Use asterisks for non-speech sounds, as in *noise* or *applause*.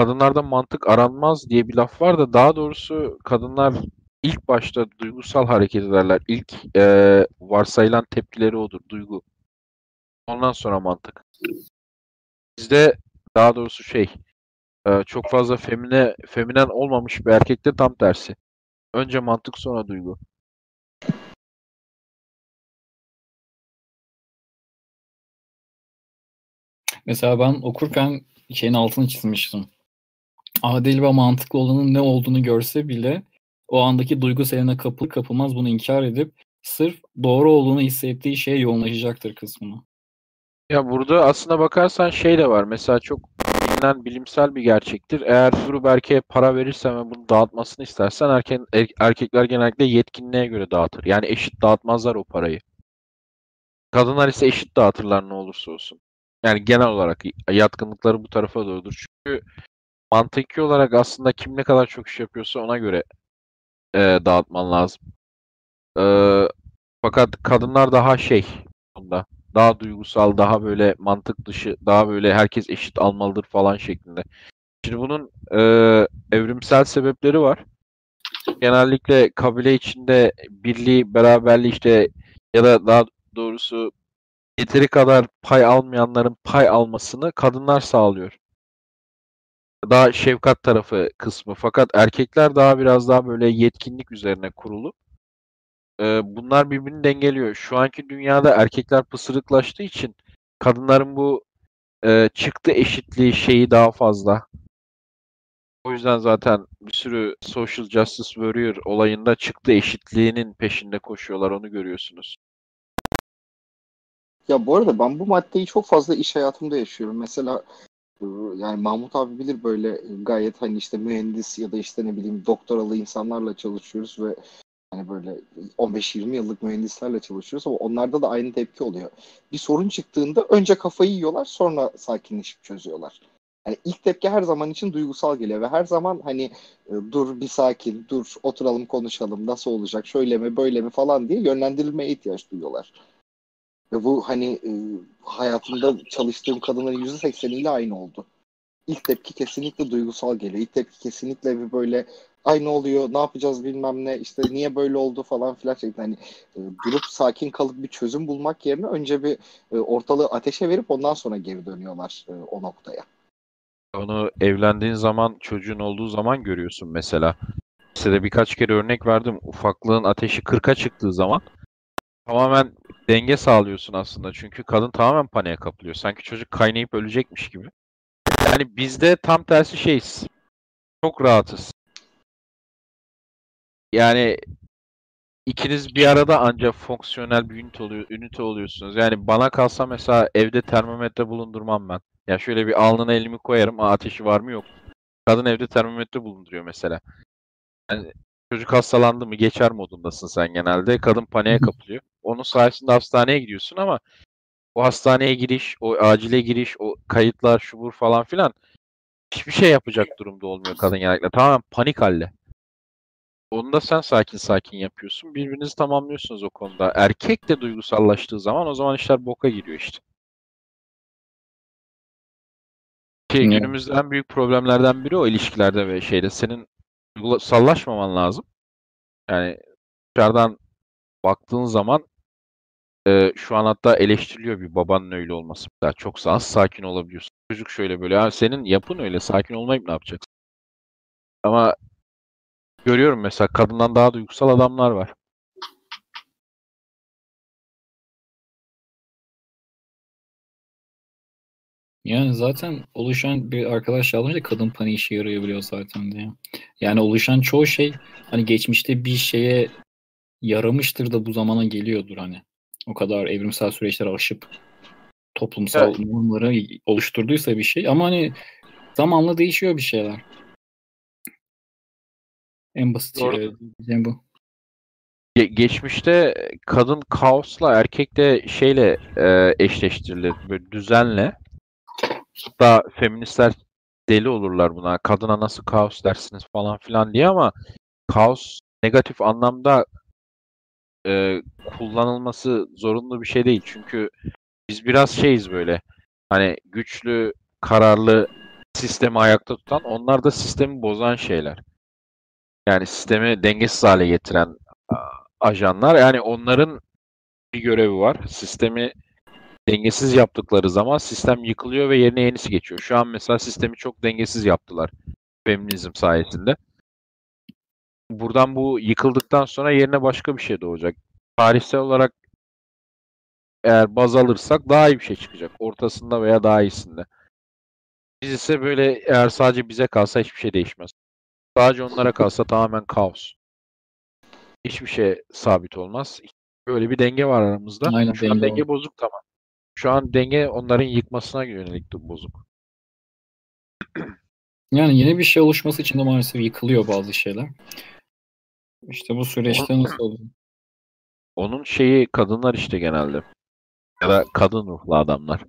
kadınlarda mantık aranmaz diye bir laf var da daha doğrusu kadınlar ilk başta duygusal hareket ederler. İlk e, varsayılan tepkileri odur, duygu. Ondan sonra mantık. Bizde daha doğrusu şey e, çok fazla femine feminen olmamış bir erkekte tam tersi. Önce mantık sonra duygu. Mesela ben okurken şeyin altını çizmiştim. Adil ve mantıklı olanın ne olduğunu görse bile o andaki duygu seline kapıl kapılmaz bunu inkar edip sırf doğru olduğunu hissettiği şeye yoğunlaşacaktır kısmını. Ya burada aslına bakarsan şey de var. Mesela çok bilinen bilimsel bir gerçektir. Eğer grup para verirsen ve bunu dağıtmasını istersen erken, er, erkekler genellikle yetkinliğe göre dağıtır. Yani eşit dağıtmazlar o parayı. Kadınlar ise eşit dağıtırlar ne olursa olsun. Yani genel olarak yatkınlıkları bu tarafa doğrudur. Çünkü mantıki olarak aslında kim ne kadar çok iş yapıyorsa ona göre e, dağıtman lazım. E, fakat kadınlar daha şey bunda daha duygusal, daha böyle mantık dışı, daha böyle herkes eşit almalıdır falan şeklinde. Şimdi bunun e, evrimsel sebepleri var. Genellikle kabile içinde birliği, beraberliği işte ya da daha doğrusu yeteri kadar pay almayanların pay almasını kadınlar sağlıyor. Daha şefkat tarafı kısmı. Fakat erkekler daha biraz daha böyle yetkinlik üzerine kurulu. Ee, bunlar birbirini dengeliyor. Şu anki dünyada erkekler pısırıklaştığı için kadınların bu e, çıktı eşitliği şeyi daha fazla. O yüzden zaten bir sürü social justice warrior olayında çıktı eşitliğinin peşinde koşuyorlar onu görüyorsunuz. Ya bu arada ben bu maddeyi çok fazla iş hayatımda yaşıyorum. Mesela yani Mahmut abi bilir böyle gayet hani işte mühendis ya da işte ne bileyim doktoralı insanlarla çalışıyoruz ve hani böyle 15-20 yıllık mühendislerle çalışıyoruz ama onlarda da aynı tepki oluyor. Bir sorun çıktığında önce kafayı yiyorlar sonra sakinleşip çözüyorlar. Yani ilk tepki her zaman için duygusal geliyor ve her zaman hani e, dur bir sakin, dur oturalım konuşalım nasıl olacak, şöyle mi böyle mi falan diye yönlendirilmeye ihtiyaç duyuyorlar. Ve bu hani e, hayatımda çalıştığım kadınların %80'iyle aynı oldu. İlk tepki kesinlikle duygusal geliyor. İlk tepki kesinlikle bir böyle ay ne oluyor, ne yapacağız bilmem ne, işte niye böyle oldu falan filan şeklinde. Hani e, durup sakin kalıp bir çözüm bulmak yerine önce bir e, ortalığı ateşe verip ondan sonra geri dönüyorlar e, o noktaya. Onu evlendiğin zaman, çocuğun olduğu zaman görüyorsun mesela. Size birkaç kere örnek verdim. Ufaklığın ateşi 40'a çıktığı zaman tamamen denge sağlıyorsun aslında. Çünkü kadın tamamen paniğe kapılıyor. Sanki çocuk kaynayıp ölecekmiş gibi. Yani bizde tam tersi şeyiz. Çok rahatız. Yani ikiniz bir arada ancak fonksiyonel bir ünite, oluyor, ünite oluyorsunuz. Yani bana kalsa mesela evde termometre bulundurmam ben. Ya şöyle bir alnına elimi koyarım. ateşi var mı yok. Kadın evde termometre bulunduruyor mesela. Yani çocuk hastalandı mı geçer modundasın sen genelde. Kadın paniğe kapılıyor. Onun sayesinde hastaneye gidiyorsun ama o hastaneye giriş, o acile giriş, o kayıtlar, şubur falan filan hiçbir şey yapacak durumda olmuyor kadın genellikle. Tamamen panik halde. Onu da sen sakin sakin yapıyorsun. Birbirinizi tamamlıyorsunuz o konuda. Erkek de duygusallaştığı zaman o zaman işler boka giriyor işte. Şey, hmm. günümüzde en büyük problemlerden biri o ilişkilerde ve şeyde. Senin duygusallaşmaman lazım. Yani dışarıdan baktığın zaman e, şu an hatta eleştiriliyor bir babanın öyle olması. Daha çok az sakin olabiliyorsun. Çocuk şöyle böyle. Ya senin yapın öyle. Sakin olmayıp ne yapacaksın? Ama görüyorum mesela kadından daha duygusal adamlar var. Yani zaten oluşan bir arkadaş yazmıştı kadın paniği işe yarayabiliyor zaten diye. Yani oluşan çoğu şey hani geçmişte bir şeye yaramıştır da bu zamana geliyordur hani. O kadar evrimsel süreçler aşıp toplumsal evet. normları oluşturduysa bir şey ama hani zamanla değişiyor bir şeyler. En basit şey bu. Ge- geçmişte kadın kaosla erkek de şeyle e, eşleştirilir. Böyle düzenle. Hatta feministler deli olurlar buna. Kadına nasıl kaos dersiniz falan filan diye ama kaos negatif anlamda e, kullanılması zorunlu bir şey değil. Çünkü biz biraz şeyiz böyle. Hani güçlü, kararlı, sistemi ayakta tutan, onlar da sistemi bozan şeyler. Yani sistemi dengesiz hale getiren ajanlar. Yani onların bir görevi var. Sistemi dengesiz yaptıkları zaman sistem yıkılıyor ve yerine yenisi geçiyor. Şu an mesela sistemi çok dengesiz yaptılar. Feminizm sayesinde. Buradan bu yıkıldıktan sonra yerine başka bir şey doğacak. Tarihsel olarak eğer baz alırsak daha iyi bir şey çıkacak. Ortasında veya daha iyisinde. Biz ise böyle eğer sadece bize kalsa hiçbir şey değişmez. Sadece onlara kalsa tamamen kaos. Hiçbir şey sabit olmaz. Böyle bir denge var aramızda. Aynen, Şu an denge denge bozuk tamam. Şu an denge onların yıkmasına yönelik de bozuk. *clears throat* Yani yeni bir şey oluşması için de maalesef yıkılıyor bazı şeyler. İşte bu süreçte nasıl olur? Onun şeyi kadınlar işte genelde. Ya da kadın ruhlu adamlar.